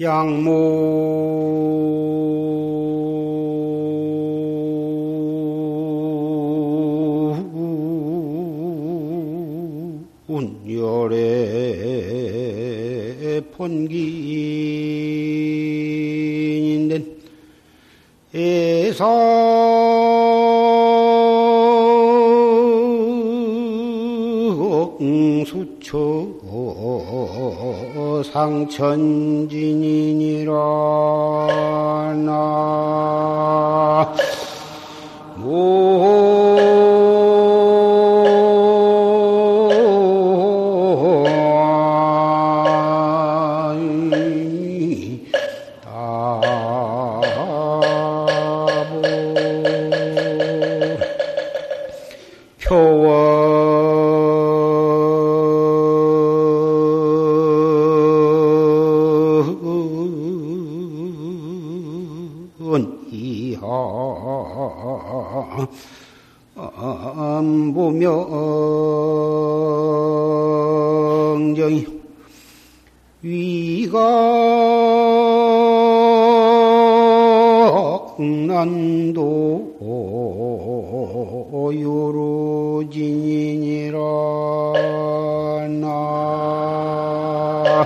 양무 운열의 본기 상천진이니라 안보명정이 위각난도 요로진이니라 나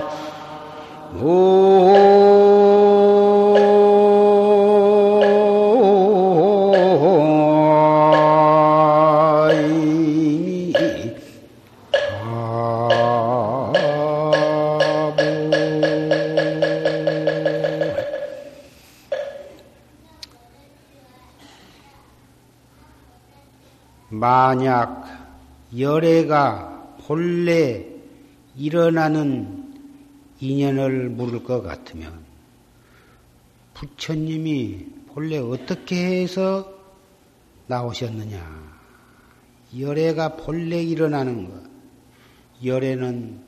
만약 열애가 본래 일어나는 인연을 물을 것 같으면 부처님이 본래 어떻게 해서 나오셨느냐? 열애가 본래 일어나는 것. 열애는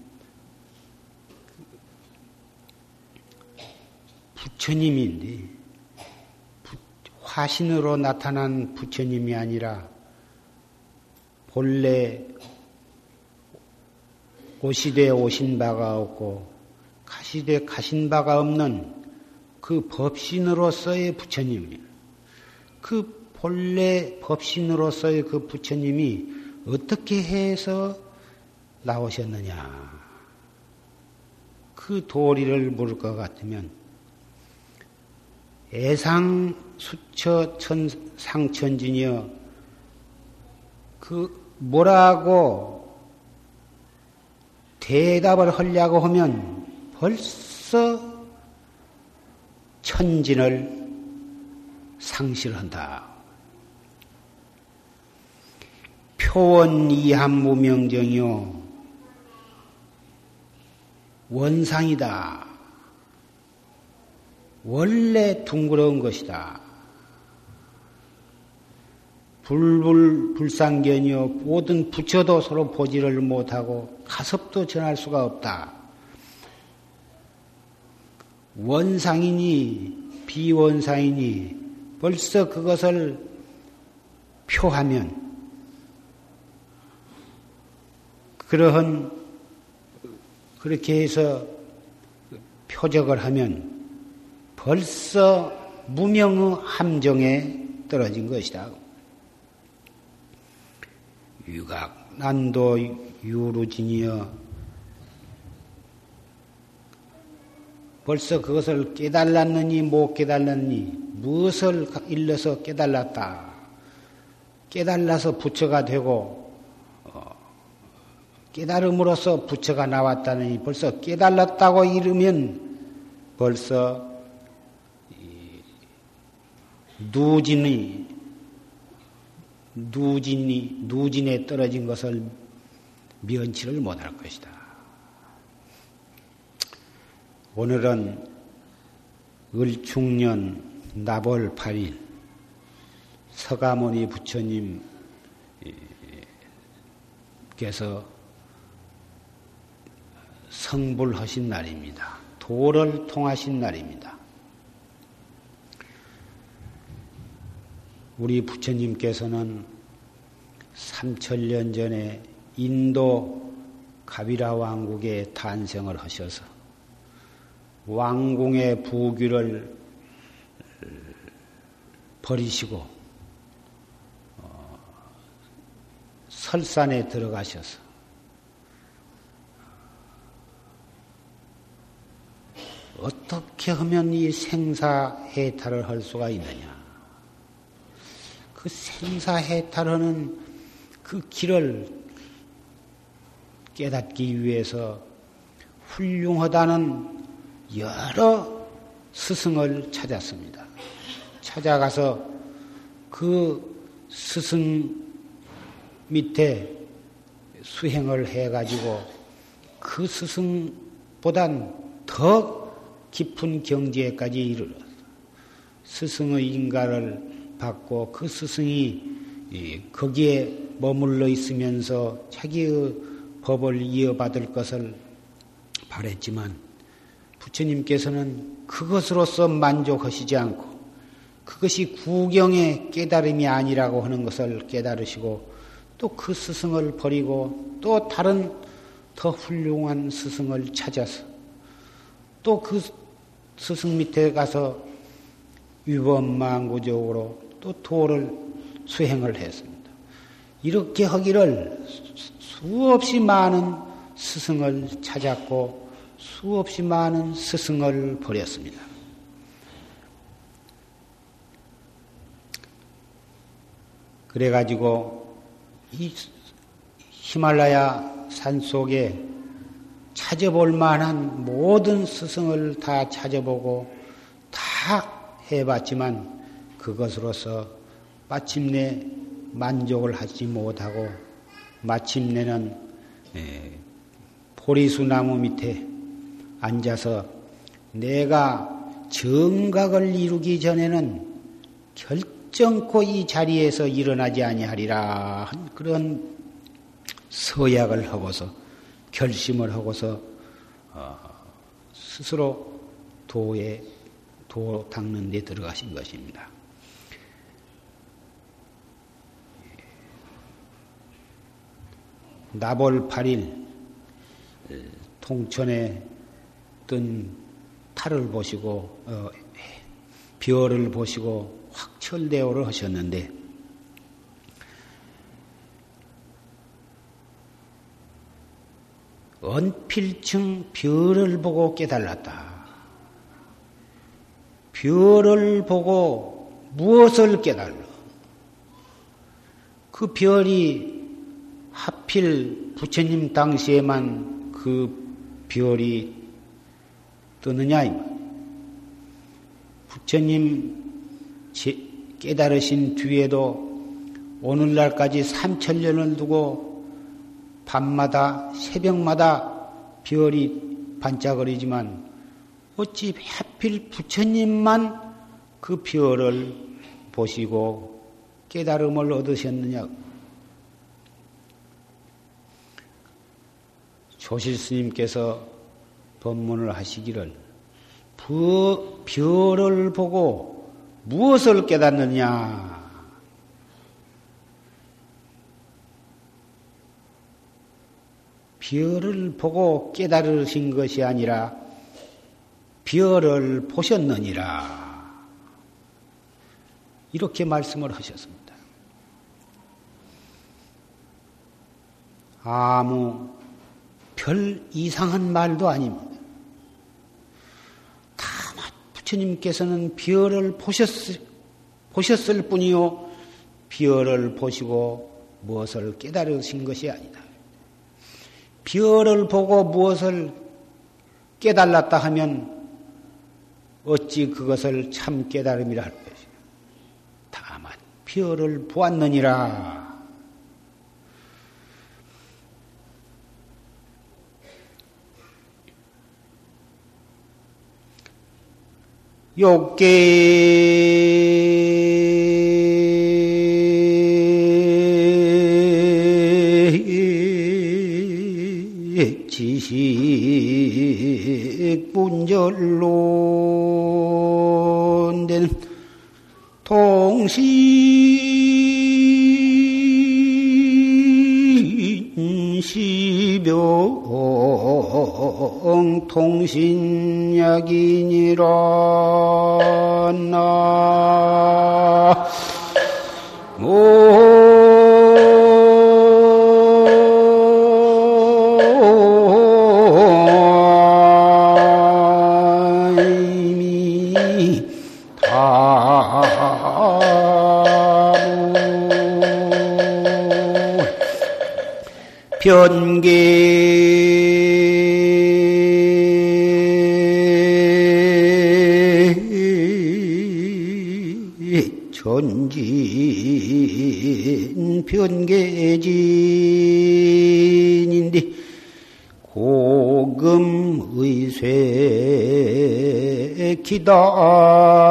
부처님인데 화신으로 나타난 부처님이 아니라 본래 오시되 오신 바가 없고 가시되 가신 바가 없는 그 법신으로서의 부처님이에요. 그 본래 법신으로서의 그 부처님이 어떻게 해서 나오셨느냐. 그 도리를 물을 것 같으면 애상 수처 천 상천진이여 그 뭐라고 대답을 하려고 하면 벌써 천진을 상실한다. 표원 이함 무명정이요. 원상이다. 원래 둥그러운 것이다. 불불 불상견이요. 모든 부처도 서로 보지를 못하고 가섭도 전할 수가 없다. 원상이니 비원상이니 벌써 그것을 표하면 그러한 그렇게 해서 표적을 하면 벌써 무명의 함정에 떨어진 것이다. 유각 난도 유루진이여 벌써 그것을 깨달았느니 못 깨달았느니 무엇을 일러서 깨달았다. 깨달아서 부처가 되고 어, 깨달음으로써 부처가 나왔다니 벌써 깨달았다고 이르면 벌써 누진이 누진이 누진에 떨어진 것을 면치를 못할 것이다. 오늘은 을중년 나벌 8일 서가모니 부처님께서 성불하신 날입니다. 도를 통하신 날입니다. 우리 부처님께서는 3천년 전에 인도 가비라 왕국에 탄생을 하셔서 왕궁의 부귀를 버리시고 어, 설산에 들어가셔서 어떻게 하면 이 생사 해탈을 할 수가 있느냐? 그 생사해탈하는 그 길을 깨닫기 위해서 훌륭하다는 여러 스승을 찾았습니다. 찾아가서 그 스승 밑에 수행을 해가지고 그 스승보단 더 깊은 경지에까지 이르러 스승의 인가를 받고 그 스승이 거기에 머물러 있으면서 자기의 법을 이어받을 것을 바랬지만 부처님께서는 그것으로서 만족하시지 않고 그것이 구경의 깨달음이 아니라고 하는 것을 깨달으시고 또 그 스승을 버리고 또 다른 더 훌륭한 스승을 찾아서 또 그 스승 밑에 가서 위법망구적으로 또 도를 수행을 했습니다. 이렇게 하기를 수없이 많은 스승을 찾았고 수없이 많은 스승을 버렸습니다. 그래가지고 이 히말라야 산 속에 찾아볼 만한 모든 스승을 다 찾아보고 다 해봤지만 그것으로서 마침내 만족을 하지 못하고 마침내는 보리수 나무 밑에 앉아서 내가 정각을 이루기 전에는 결정코 이 자리에서 일어나지 아니하리라 한 그런 서약을 하고서 결심을 하고서 어, 스스로 도에 도 닦는 데 들어가신 것입니다. 나볼 8일 통천에 뜬 탈을 보시고 어, 별을 보시고 확철대오를 하셨는데 언필층 별을 보고 깨달았다. 별을 보고 무엇을 깨달러? 그 별이 하필 부처님 당시에만 그 별이 뜨느냐 이 말. 부처님 깨달으신 뒤에도 오늘날까지 삼천년을 두고 밤마다 새벽마다 별이 반짝거리지만 어찌 하필 부처님만 그 별을 보시고 깨달음을 얻으셨느냐? 조실 스님께서 법문을 하시기를 그 별을 보고 무엇을 깨닫느냐? 별을 보고 깨달으신 것이 아니라 별을 보셨느니라. 이렇게 말씀을 하셨습니다. 아무 별 이상한 말도 아닙니다. 다만 부처님께서는 별을 보셨을, 보셨을 뿐이요. 별을 보시고 무엇을 깨달으신 것이 아니다. 별을 보고 무엇을 깨달았다 하면 어찌 그것을 참 깨달음이라 할 것이요. 다만 별을 보았느니라. 욕계 지식 분절로 된 통신 시병 통신 통신약이니라 대진인데 고금의쇠 기다인고.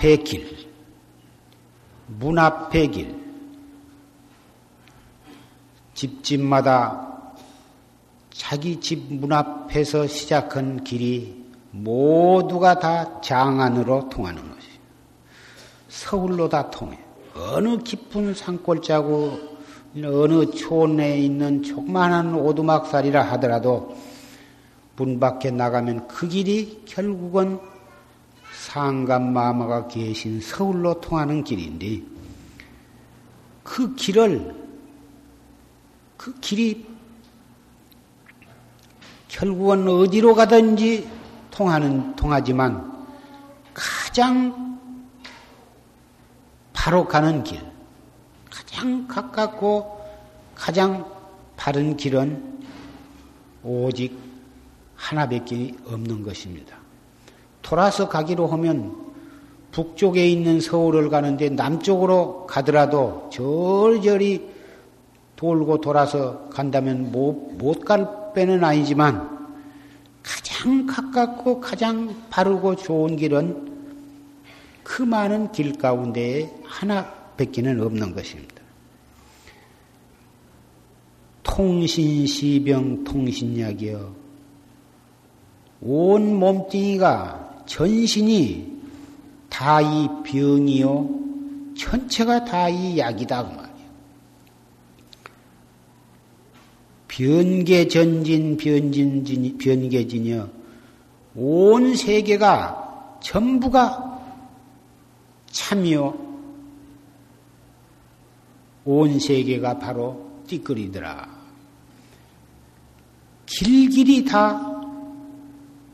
앞의 길, 문 앞의 길, 집집마다 자기 집 문 앞에서 시작한 길이 모두가 다 장안으로 통하는 것이. 서울로 다 통해. 어느 깊은 산골짜고 어느 촌에 있는 조그마한 오두막살이라 하더라도 문 밖에 나가면 그 길이 결국은 상감마마가 계신 서울로 통하는 길인데 그 길을 그 길이 결국은 어디로 가든지 통하는 통하지만 가장 바로 가는 길, 가장 가깝고 가장 바른 길은 오직 하나밖에 없는 것입니다. 돌아서 가기로 하면 북쪽에 있는 서울을 가는데 남쪽으로 가더라도 절절히 돌고 돌아서 간다면 못 갈 빼는 아니지만 가장 가깝고 가장 바르고 좋은 길은 그 많은 길 가운데에 하나밖에는 없는 것입니다. 통신시병 통신약이여 온 몸뚱이가 전신이 다 이 병이요. 전체가 다 이 약이다. 그 말이에요. 변계전진, 변진진, 변계진이요. 온 세계가 전부가 참이요. 온 세계가 바로 띠끌이더라. 길길이 다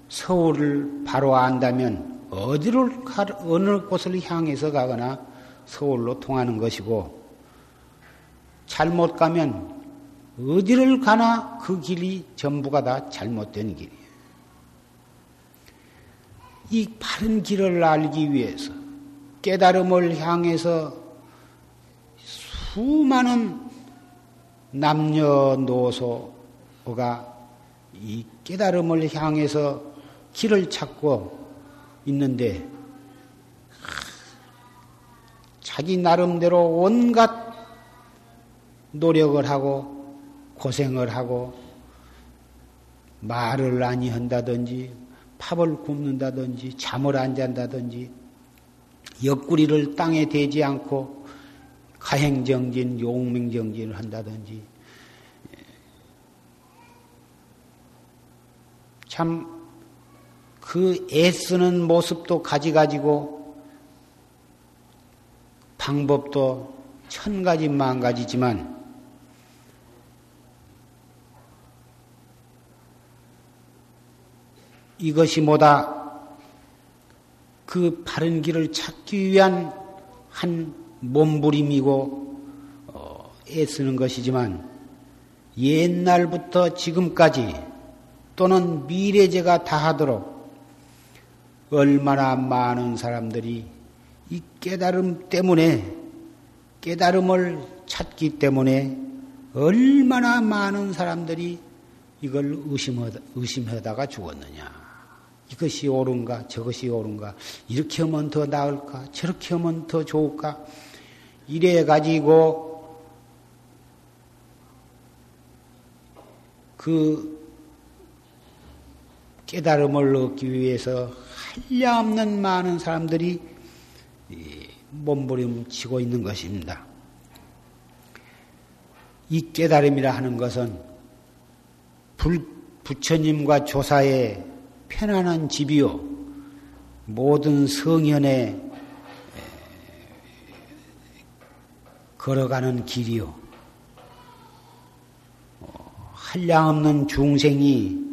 서울을 바로 안다면 어디를 가, 어느 곳을 향해서 가거나 서울로 통하는 것이고 잘못 가면 어디를 가나 그 길이 전부가 다 잘못된 길이에요. 이 바른 길을 알기 위해서 깨달음을 향해서 수많은 남녀노소가 이 깨달음을 향해서 길을 찾고 있는데 자기 나름대로 온갖 노력을 하고 고생을 하고 말을 많이 한다든지 팝을 굽는다든지 잠을 안 잔다든지 옆구리를 땅에 대지 않고 가행정진, 용맹정진을 한다든지 참 그 애쓰는 모습도 가지가지고 방법도 천 가지 만 가지지만 이것이 뭐다? 그 바른 길을 찾기 위한 한 몸부림이고 어, 애쓰는 것이지만 옛날부터 지금까지 또는 미래제가 다하도록 얼마나 많은 사람들이 이 깨달음 때문에 깨달음을 찾기 때문에 얼마나 많은 사람들이 이걸 의심하다, 의심하다가 죽었느냐. 이것이 옳은가, 저것이 옳은가, 이렇게 하면 더 나을까, 저렇게 하면 더 좋을까, 이래 가지고 그 깨달음을 얻기 위해서 한량없는 많은 사람들이 몸부림치고 있는 것입니다. 이 깨달음이라 하는 것은 불, 부처님과 조사의 편안한 집이요. 모든 성현에 걸어가는 길이요. 어, 한량없는 중생이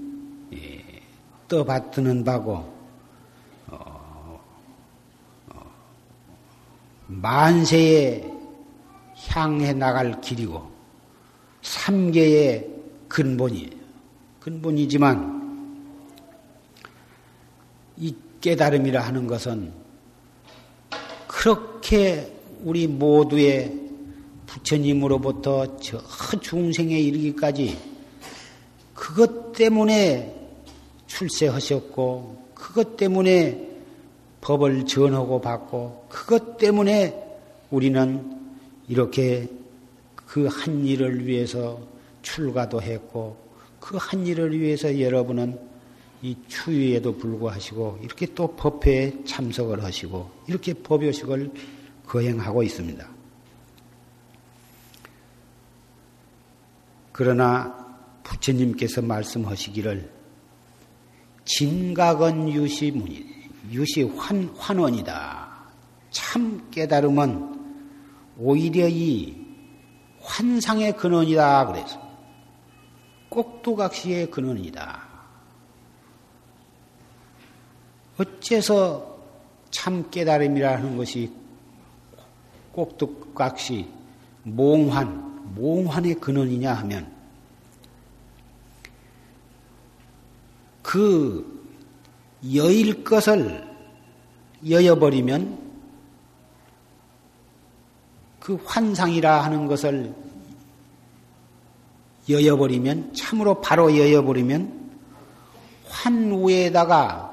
떠받드는 바고 어, 어, 만세에 향해 나갈 길이고 삼계의 근본이에요. 근본이지만 이 깨달음이라 하는 것은 그렇게 우리 모두의 부처님으로부터 저 중생에 이르기까지 그것 때문에 출세하셨고 그것 때문에 법을 전하고 받고 그것 때문에 우리는 이렇게 그 한 일을 위해서 출가도 했고 그 한 일을 위해서 여러분은 이 추위에도 불구하시고 이렇게 또 법회에 참석을 하시고 이렇게 법요식을 거행하고 있습니다. 그러나 부처님께서 말씀하시기를 진각은 유시문이 유시 환, 환원이다. 참 깨달음은 오히려 이 환상의 근원이다. 그래서 꼭두각시의 근원이다. 어째서 참 깨달음이라는 것이 꼭두각시 몽환, 몽환의 근원이냐 하면 그 여일 것을 여여버리면 그 환상이라 하는 것을 여여버리면 참으로 바로 여여버리면 환우에다가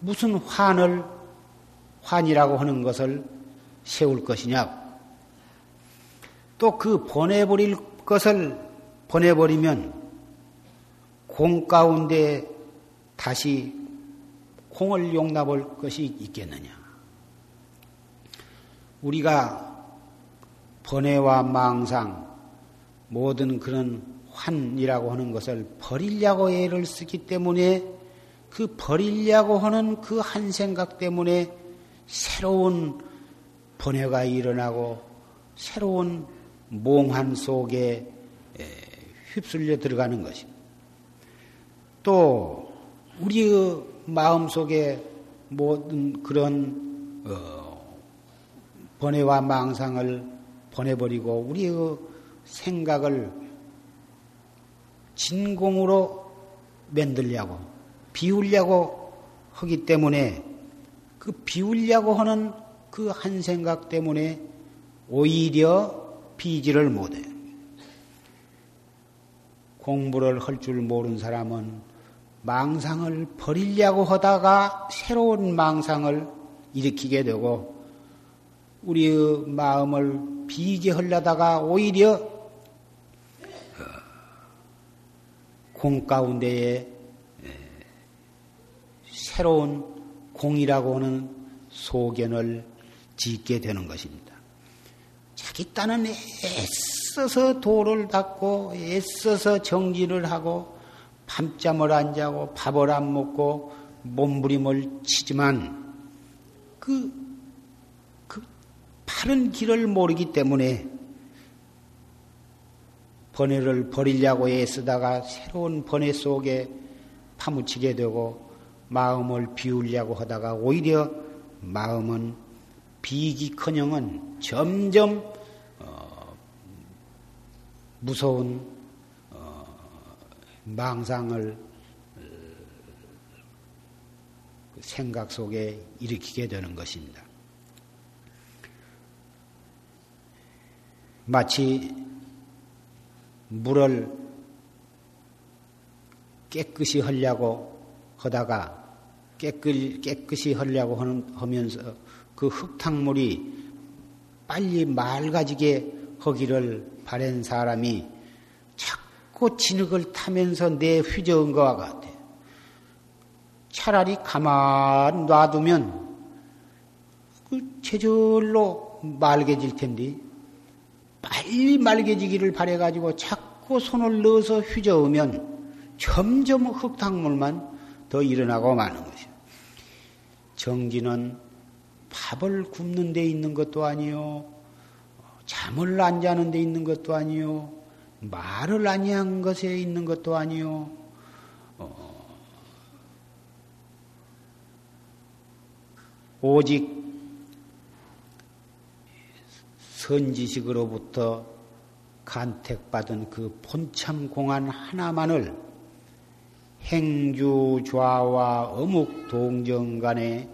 무슨 환을 환이라고 하는 것을 세울 것이냐. 또 그 보내버릴 것을 보내버리면 공 가운데 다시 공을 용납할 것이 있겠느냐. 우리가 번뇌와 망상, 모든 그런 환이라고 하는 것을 버리려고 애를 쓰기 때문에 그 버리려고 하는 그 한 생각 때문에 새로운 번뇌가 일어나고 새로운 몽환 속에 휩쓸려 들어가는 것입니다. 또 우리의 마음 속에 모든 그런 어, 번뇌와 망상을 보내버리고 우리의 생각을 진공으로 만들려고 비우려고 하기 때문에 그 비우려고 하는 그 한 생각 때문에 오히려 비지를 못해. 공부를 할 줄 모르는 사람은 망상을 버리려고 하다가 새로운 망상을 일으키게 되고 우리의 마음을 비게 하려다가 오히려 어, 공 가운데에 새로운 공이라고 하는 소견을 짓게 되는 것입니다. 자기 딴은 애써서 도를 닦고 애써서 정진을 하고 밤잠을 안 자고 밥을 안 먹고 몸부림을 치지만 그, 그 바른 길을 모르기 때문에 번뇌를 버리려고 애쓰다가 새로운 번뇌 속에 파묻히게 되고 마음을 비우려고 하다가 오히려 마음은 비기커녕은 점점 어, 무서운 망상을 어, 그 생각 속에 일으키게 되는 것입니다. 마치 물을 깨끗이 하려고 하다가 깨끗, 깨끗이 하려고 하면서 그 흙탕물이 빨리 맑아지게 하기를 바란 사람이 자꾸 진흙을 타면서 내 휘저은 것과 같아. 차라리 가만 놔두면 그 제절로 맑아질 텐데 빨리 맑아지기를 바래가지고 자꾸 손을 넣어서 휘저으면 점점 흙탕물만 더 일어나고 마는 것이요. 정진은 밥을 굽는 데 있는 것도 아니요. 잠을 안 자는 데 있는 것도 아니요. 말을 아니한 것에 있는 것도 아니요. 어, 오직 선지식으로부터 간택받은 그 본참 공안 하나만을 행주 좌와 어묵 동정 간에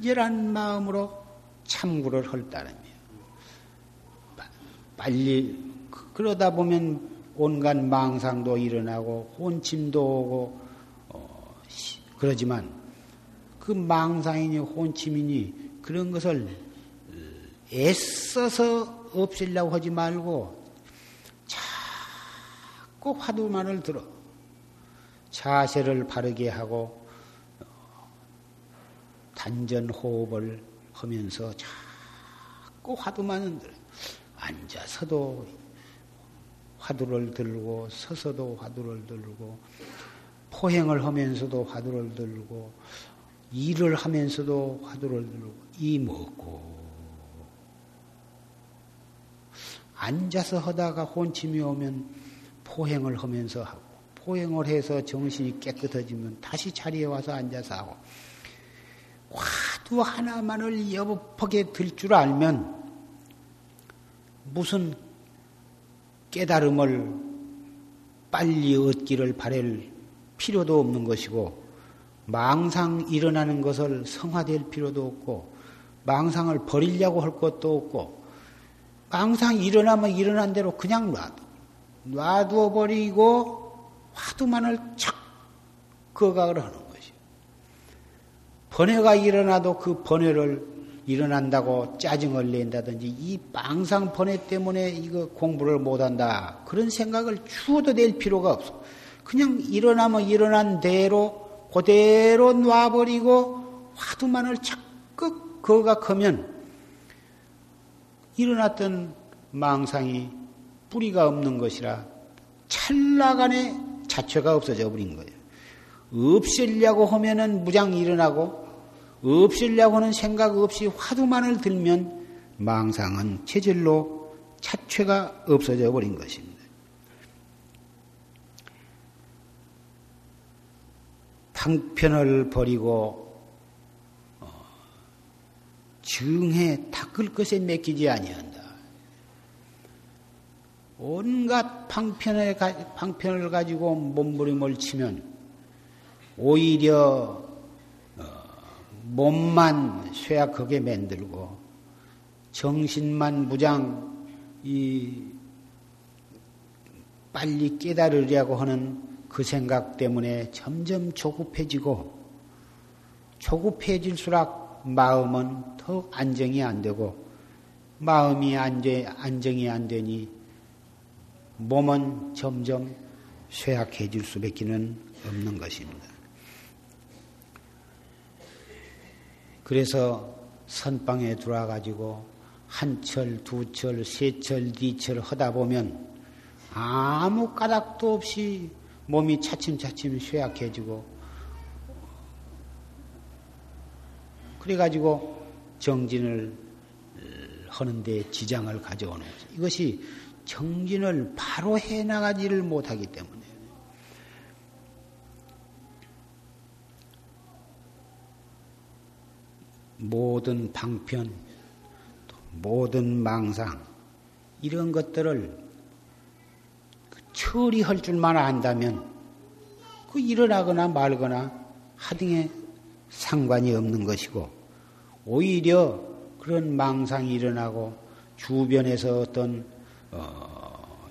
간절한 마음으로 참구를 할 따름이에요. 빨리 그러다 보면 온갖 망상도 일어나고 혼침도 오고 어, 그러지만 그 망상이니 혼침이니 그런 것을 애써서 없애려고 하지 말고 자꾸 화두만을 들어. 자세를 바르게 하고 단전 호흡을 하면서 자꾸 화두만을 들어 앉아서도 화두를 들고 서서도 화두를 들고 포행을 하면서도 화두를 들고 일을 하면서도 화두를 들고 이 먹고. 앉아서 하다가 혼침이 오면 포행을 하면서 하고 포행을 해서 정신이 깨끗해지면 다시 자리에 와서 앉아서 하고 화두 하나만을 여법하게 들 줄 알면 무슨 깨달음을 빨리 얻기를 바랄 필요도 없는 것이고 망상 일어나는 것을 성화될 필요도 없고 망상을 버리려고 할 것도 없고 항상 일어나면 일어난 대로 그냥 놔둬. 놔두어 버리고 화두만을 착 거각을 하는 것이. 번뇌가 일어나도 그 번뇌를 일어난다고 짜증을 낸다든지 이 망상 번뇌 때문에 이거 공부를 못한다 그런 생각을 추워도 낼 필요가 없어. 그냥 일어나면 일어난 대로 그대로 놔버리고 화두만을 자꾸 거각하면 일어났던 망상이 뿌리가 없는 것이라 찰나간에 자체가 없어져 버린 거예요. 없애려고 하면은 무장 일어나고 없애려고 하는 생각 없이 화두만을 들면 망상은 체질로 자체가 없어져 버린 것입니다. 방편을 버리고 증해 닦을 것에 맡기지 아니한다. 온갖 방편을, 가지고 몸부림을 치면 오히려 어, 몸만 쇠약하게 만들고 정신만 무장 이 빨리 깨달으려고 하는 그 생각 때문에 점점 조급해지고 조급해질수록 마음은 더 안정이 안 되고 마음이 안정, 안정이 안 되니 몸은 점점 쇠약해질 수밖에 없는 것입니다. 그래서 선방에 들어와가지고 한 철, 두 철, 세 철, 네 철 하다 보면 아무 까닭도 없이 몸이 차츰차츰 쇠약해지고 그래가지고 정진을 하는데 지장을 가져오는 거죠. 이것이 정진을 바로 해나가지를 못하기 때문에. 모든 방편, 모든 망상, 이런 것들을 그 처리할 줄만 안다면 그 일어나거나 말거나 하등에 상관이 없는 것이고 오히려 그런 망상이 일어나고 주변에서 어떤 어,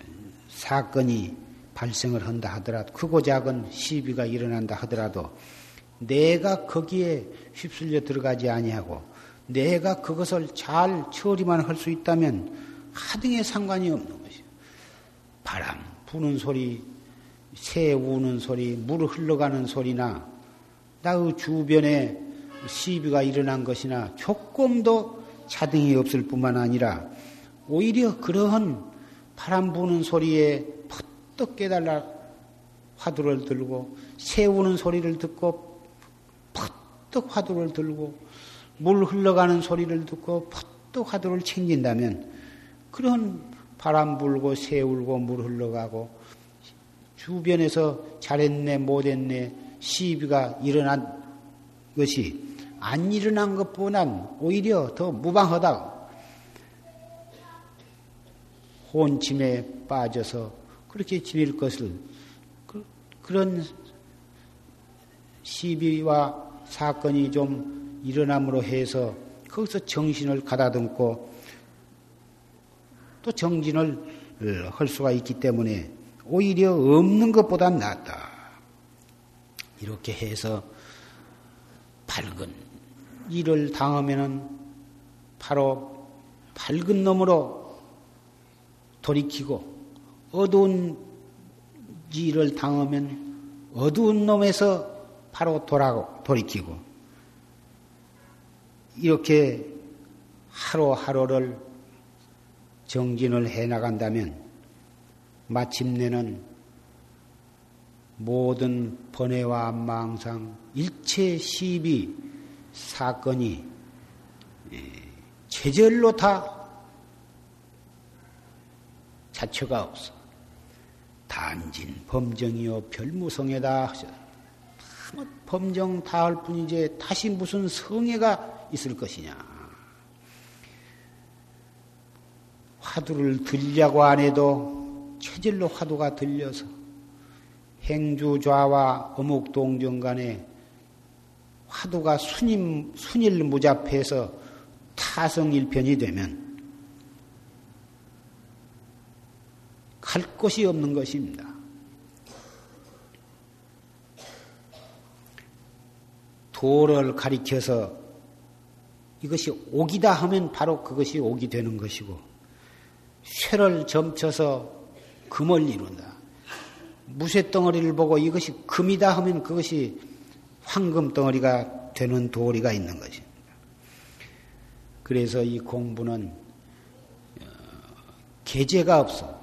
사건이 발생을 한다 하더라도 크고 작은 시비가 일어난다 하더라도 내가 거기에 휩쓸려 들어가지 아니하고 내가 그것을 잘 처리만 할 수 있다면 하등의 상관이 없는 것이요. 바람 부는 소리, 새 우는 소리, 물 흘러가는 소리나 나의 주변에 시비가 일어난 것이나 조금도 차등이 없을 뿐만 아니라 오히려 그러한 바람 부는 소리에 퍼뜩 깨달라 화두를 들고 새 우는 소리를 듣고 퍼뜩 화두를 들고 물 흘러가는 소리를 듣고 퍼뜩 화두를 챙긴다면 그런 바람 불고 새 울고 물 흘러가고 주변에서 잘했네 못했네 시비가 일어난 것이 안 일어난 것보단 오히려 더 무방하다. 혼침에 빠져서 그렇게 지낼 것을 그, 런 시비와 사건이 좀 일어남으로 해서 거기서 정신을 가다듬고 또 정진을 할 수가 있기 때문에 오히려 없는 것보다 낫다. 이렇게 해서 밝은 일을 당하면은 바로 밝은 놈으로 돌이키고 어두운 일을 당하면 어두운 놈에서 바로 돌아 돌이키고 이렇게 하루하루를 정진을 해 나간다면 마침내는 모든 번뇌와 망상, 일체 시비, 사건이 체절로 다 자처가 없어. 단진 범정이요 별무성애다 하셨다. 범정 다할 뿐이지 다시 무슨 성애가 있을 것이냐. 화두를 들려고 안 해도 체질로 화두가 들려서 행주좌와 어묵동정 간에 화두가 순임, 순일 무잡해서 타성일편이 되면 갈 곳이 없는 것입니다. 도를 가리켜서 이것이 옥이다 하면 바로 그것이 옥이 되는 것이고 쇠를 점쳐서 금을 이룬다. 무쇠 덩어리를 보고 이것이 금이다 하면 그것이 황금 덩어리가 되는 도리가 있는 것입니다. 그래서 이 공부는 어, 계제가 없어.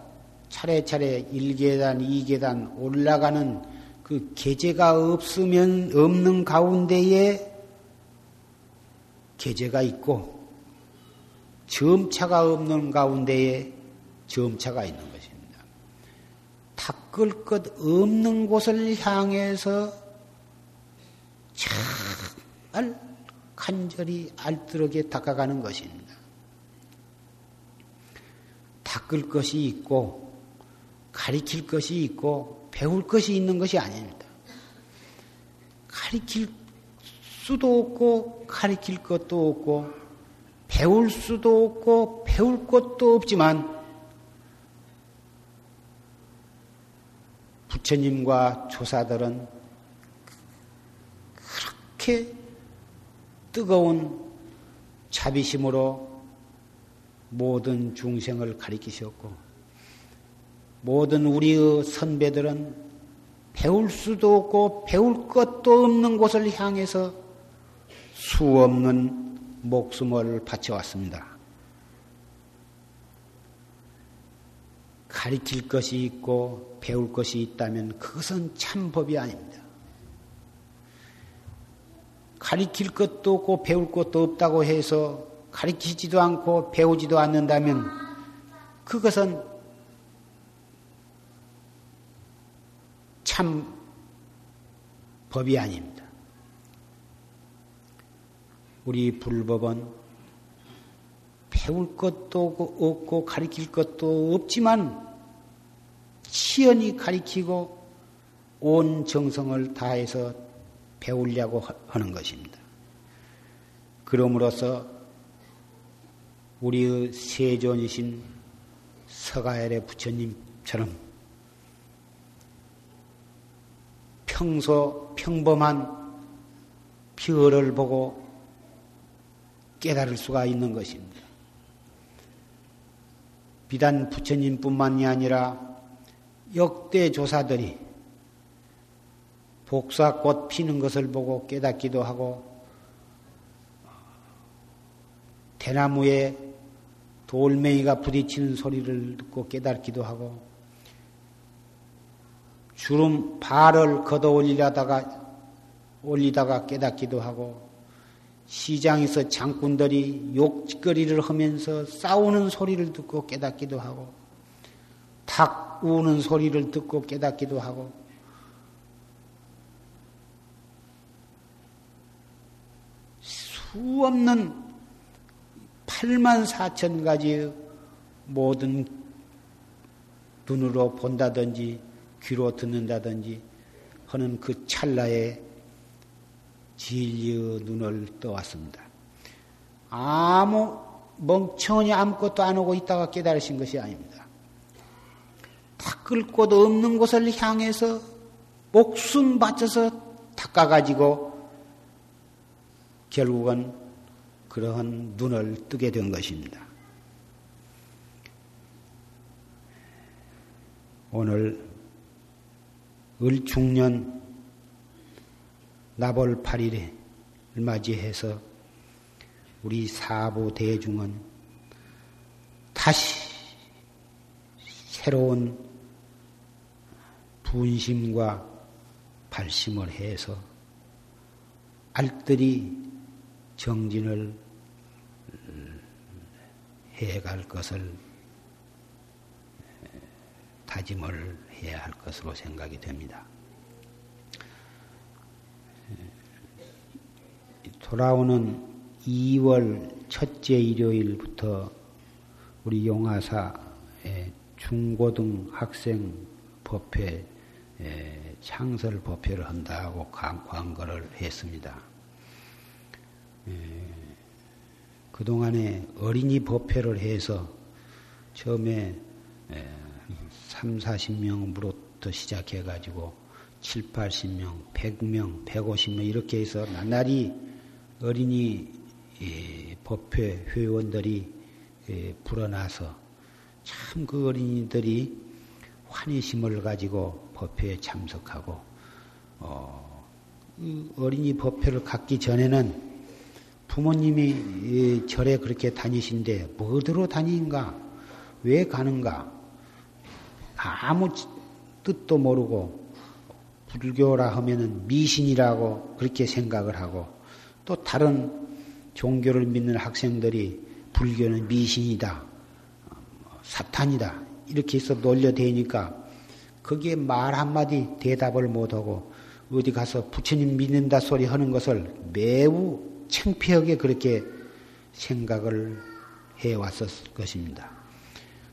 차례차례 1계단, 2계단 올라가는 그 계제가 없으면 없는 가운데에 계제가 있고 점차가 없는 가운데에 점차가 있는 것입니다. 닦을 것 없는 곳을 향해서 잘 간절히 알뜰하게 닦아가는 것입니다. 닦을 것이 있고 가리킬 것이 있고 배울 것이 있는 것이 아닙니다. 가리킬 수도 없고 가리킬 것도 없고 배울 수도 없고 배울 것도 없지만 부처님과 조사들은 그렇게 뜨거운 자비심으로 모든 중생을 가리키셨고, 모든 우리의 선배들은 배울 수도 없고 배울 것도 없는 곳을 향해서 수 없는 목숨을 바쳐왔습니다. 가리킬 것이 있고 배울 것이 있다면 그것은 참 법이 아닙니다. 가리킬 것도 없고 배울 것도 없다고 해서 가리키지도 않고 배우지도 않는다면 그것은 참 법이 아닙니다. 우리 불법은 배울 것도 없고 가리킬 것도 없지만 치연히 가리키고 온 정성을 다해서 배우려고 하는 것입니다. 그러므로서 우리의 세존이신 서가엘의 부처님처럼 평소 평범한 별을 보고 깨달을 수가 있는 것입니다. 비단 부처님뿐만이 아니라 역대 조사들이 복사꽃 피는 것을 보고 깨닫기도 하고 대나무에 돌멩이가 부딪히는 소리를 듣고 깨닫기도 하고 주름 발을 걷어 올리다가 올리다가 깨닫기도 하고 시장에서 장꾼들이 욕짓거리를 하면서 싸우는 소리를 듣고 깨닫기도 하고 닭 우는 소리를 듣고 깨닫기도 하고 수 없는 8만 4천 가지의 모든 눈으로 본다든지 귀로 듣는다든지 하는 그 찰나에 진리의 눈을 떠왔습니다. 아무 멍청이 아무것도 안 하고 있다가 깨달으신 것이 아닙니다. 닦을 곳 없는 곳을 향해서 목숨 바쳐서 닦아가지고 결국은 그러한 눈을 뜨게 된 것입니다. 오늘 을 중년 나벌 8일에 맞이해서 우리 사부 대중은 다시 새로운 분심과 발심을 해서 알뜰히 정진을 해갈 것을 다짐을 해야 할 것으로 생각이 됩니다. 돌아오는 2월 첫째 일요일부터 우리 용화사의 중고등 학생 법회 창설 법회를 한다고 광고를 했습니다. 그동안에 어린이 법회를 해서 처음에 3, 40명부터 시작해가지고 7, 80명, 100명, 150명 이렇게 해서 나날이 어린이 법회 회원들이 불어나서 참 그 어린이들이 환희심을 가지고 법회에 참석하고 어, 그 어린이 법회를 갖기 전에는 부모님이 절에 그렇게 다니신데 뭐들어 다니는가? 왜 가는가? 아무 뜻도 모르고 불교라 하면은 미신이라고 그렇게 생각을 하고 또 다른 종교를 믿는 학생들이 불교는 미신이다, 사탄이다 이렇게 해서 놀려대니까 거기에 말 한마디 대답을 못하고 어디 가서 부처님 믿는다 소리 하는 것을 매우 창피하게 그렇게 생각을 해왔었을 것입니다.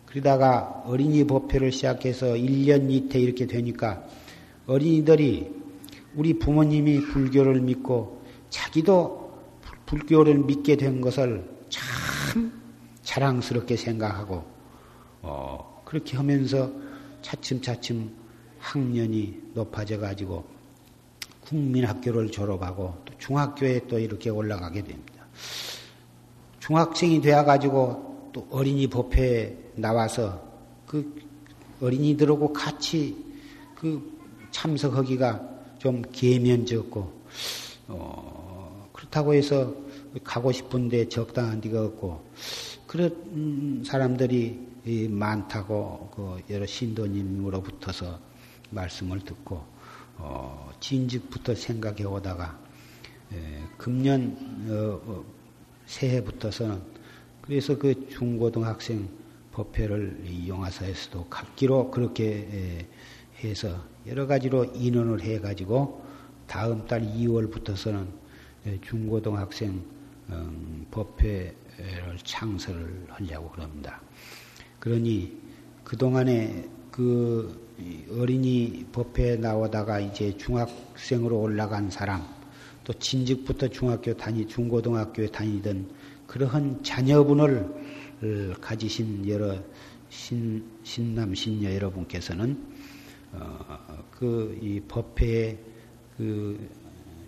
그러다가 어린이 법회를 시작해서 1년 이태 이렇게 되니까 어린이들이 우리 부모님이 불교를 믿고 자기도 불교를 믿게 된 것을 참 자랑스럽게 생각하고 어, 그렇게 하면서 차츰차츰 학년이 높아져 가지고 국민학교를 졸업하고 또 중학교에 또 이렇게 올라가게 됩니다. 중학생이 되어 가지고 또 어린이 법회에 나와서 그 어린이들하고 같이 그 참석하기가 좀 계면적고 어, 그렇다고 해서 가고 싶은데 적당한 데가 없고 그런 사람들이 많다고 그 여러 신도님으로부터서 말씀을 듣고 어, 진즉부터 생각해 오다가 에, 금년 어, 어, 새해부터서는 그래서 그 중고등학생 법회를 영화사에서도 갖기로 그렇게 해서 여러 가지로 인원을 해 가지고 다음 달 2월부터서는 중고등학생 음, 법회를 창설을 하려고 그럽니다. 그러니 그동안에 그 어린이 법회에 나오다가 이제 중학생으로 올라간 사람, 또 진즉부터 중학교 다니, 중고등학교에 다니던 그러한 자녀분을 가지신 여러 신, 신남, 신녀 여러분께서는 어, 그 이 법회에 그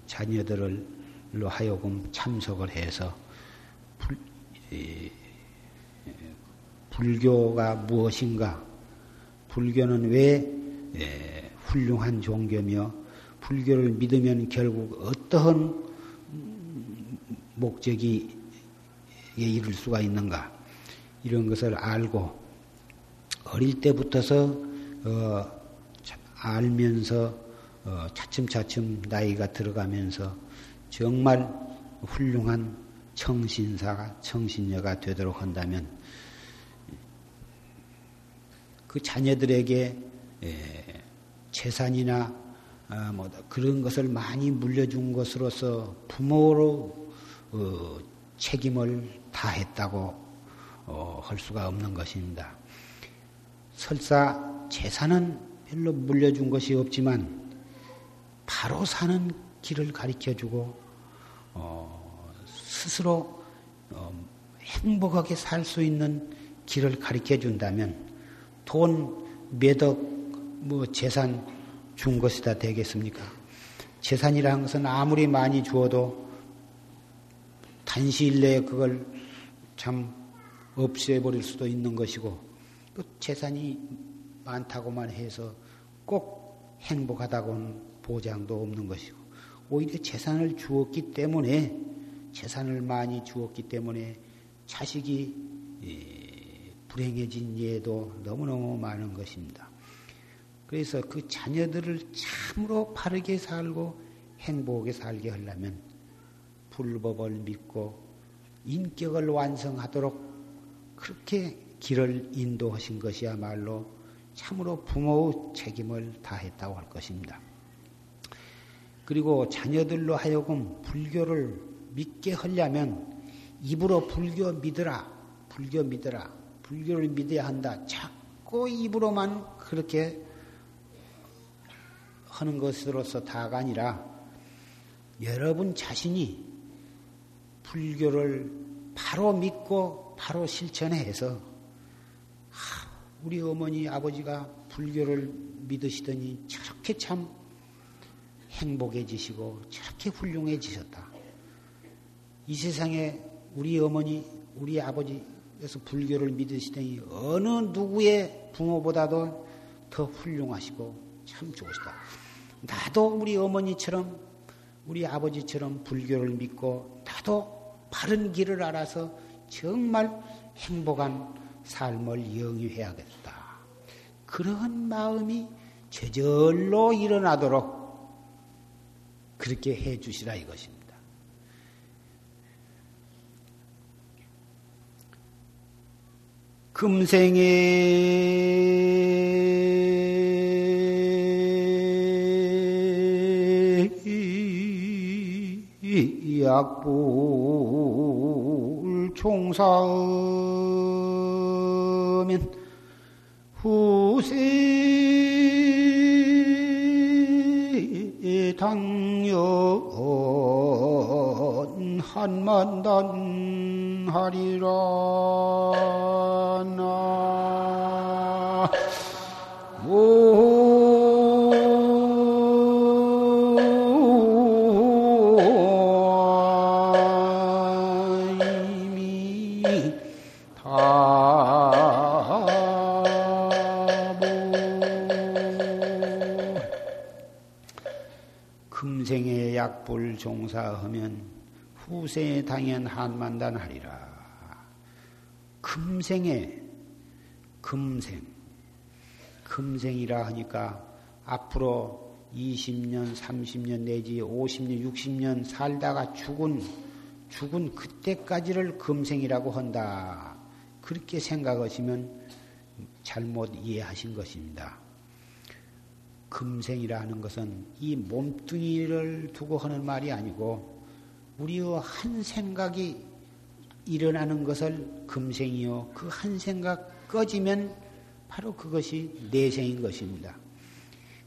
자녀들로 하여금 참석을 해서 불, 이, 불교가 무엇인가? 불교는 왜 예, 훌륭한 종교며 불교를 믿으면 결국 어떠한 목적이 이를 수가 있는가? 이런 것을 알고 어릴 때부터서 어, 알면서 어, 차츰차츰 나이가 들어가면서 정말 훌륭한 청신사가 청신녀가 되도록 한다면 그 자녀들에게 예, 재산이나 아, 뭐 그런 것을 많이 물려준 것으로서 부모로 어, 책임을 다 했다고 어, 할 수가 없는 것입니다. 설사 재산은 별로 물려준 것이 없지만 바로 사는 길을 가르쳐 주고 어, 스스로 어, 행복하게 살 수 있는 길을 가르쳐 준다면 돈, 매덕, 뭐 재산 준 것이다 되겠습니까? 재산이라는 것은 아무리 많이 주어도 단시일 내에 그걸 참 없애버릴 수도 있는 것이고 또 재산이 많다고만 해서 꼭 행복하다고는 보장도 없는 것이고 오히려 재산을 주었기 때문에 재산을 많이 주었기 때문에 자식이 불행해진 예도 너무너무 많은 것입니다. 그래서 그 자녀들을 참으로 바르게 살고 행복하게 살게 하려면 불법을 믿고 인격을 완성하도록 그렇게 길을 인도하신 것이야말로 참으로 부모의 책임을 다했다고 할 것입니다. 그리고 자녀들로 하여금 불교를 믿게 하려면 입으로 불교 믿으라, 불교 믿으라, 불교를 믿어야 한다. 자꾸 입으로만 그렇게 하는 것으로서 다가 아니라 여러분 자신이 불교를 바로 믿고 바로 실천해서 우리 어머니 아버지가 불교를 믿으시더니 저렇게 참 행복해지시고 저렇게 훌륭해지셨다. 이 세상에 우리 어머니, 우리 아버지에서 불교를 믿으시더니 어느 누구의 부모보다도 더 훌륭하시고 참 좋으시다. 나도 우리 어머니처럼 우리 아버지처럼 불교를 믿고 나도 바른 길을 알아서 정말 행복한 삶을 영위해야겠다. 그러한 마음이 저절로 일어나도록 그렇게 해 주시라 이것입니다. 금생에 약불 총사면 후세 당연 한만단 하리라 나 약불 종사하면 후생에 당연 한만단 하리라. 금생에 금생 금생이라 하니까 앞으로 20년, 30년 내지 50년, 60년 살다가 죽은 죽은 그때까지를 금생이라고 한다. 그렇게 생각하시면 잘못 이해하신 것입니다. 금생이라는 것은 이 몸뚱이를 두고 하는 말이 아니고 우리의 한 생각이 일어나는 것을 금생이요. 그 한 생각 꺼지면 바로 그것이 내생인 것입니다.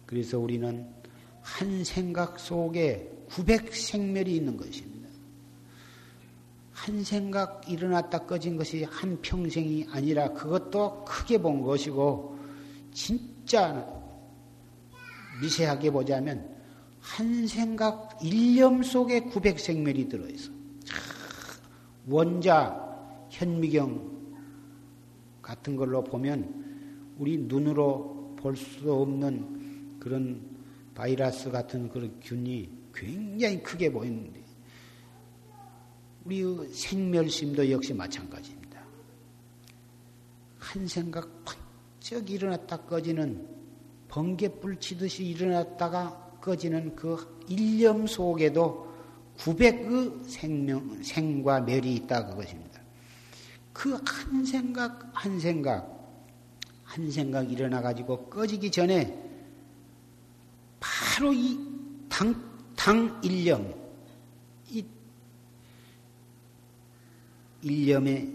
그래서 우리는 한 생각 속에 900생멸이 있는 것입니다. 한 생각 일어났다 꺼진 것이 한 평생이 아니라 그것도 크게 본 것이고 진짜 미세하게 보자면 한 생각, 일념 속에 900생멸이 들어있어. 원자, 현미경 같은 걸로 보면 우리 눈으로 볼 수 없는 그런 바이러스 같은 그런 균이 굉장히 크게 보이는데 우리 생멸심도 역시 마찬가지입니다. 한 생각 번쩍 일어났다 꺼지는 번개불 치듯이 일어났다가 꺼지는 그 일념 속에도 900의 생명, 생과 멸이 있다 그것입니다. 그 한 생각, 한 생각, 한 생각 일어나 가지고 꺼지기 전에 바로 이 당, 당 일념, 이 일념에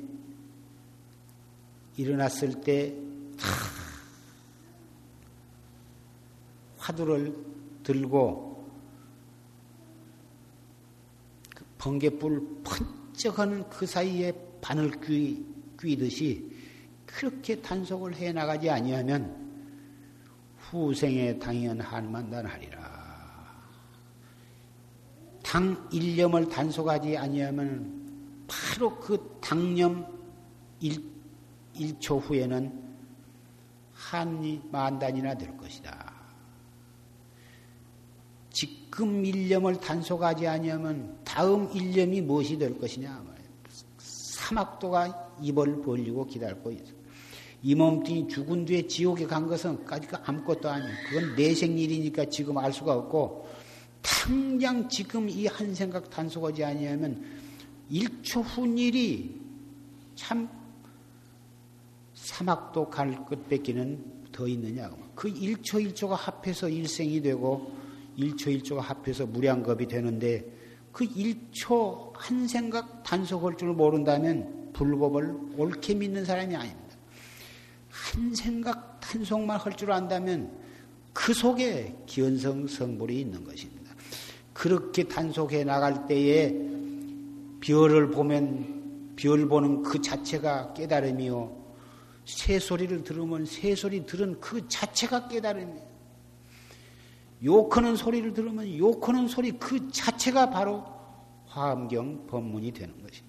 일어났을 때 화두를 들고 그 번개불 번쩍하는 그 사이에 바늘 귀, 귀듯이 그렇게 단속을 해 나가지 아니하면 후생에 당연한 만단하리라. 당 일념을 단속하지 아니하면 바로 그 당념 일, 1초 후에는 한 만단이나 될 것이다. 지금 일념을 단속하지 아니하면 다음 일념이 무엇이 될 것이냐? 사막도가 입을 벌리고 기다리고 있어. 이 몸뚱이 죽은 뒤에 지옥에 간 것은 아무것도 아니에요. 그건 내생 일이니까 지금 알 수가 없고 당장 지금 이 한 생각 단속하지 아니하면 1초 후 일이 참 사막도 갈것 뺏기는 더 있느냐. 그 1초 1초가 합해서 일생이 되고 1초 1초가 합해서 무량겁이 되는데 그 1초 한 생각 단속할 줄 모른다면 불법을 옳게 믿는 사람이 아닙니다. 한 생각 단속만 할 줄 안다면 그 속에 기원성 성불이 있는 것입니다. 그렇게 단속해 나갈 때에 별을 보면 별 보는 그 자체가 깨달음이요. 새 소리를 들으면 새 소리 들은 그 자체가 깨달음이에요. 욕하는 소리를 들으면 욕하는 소리 그 자체가 바로 화엄경 법문이 되는 것입니다.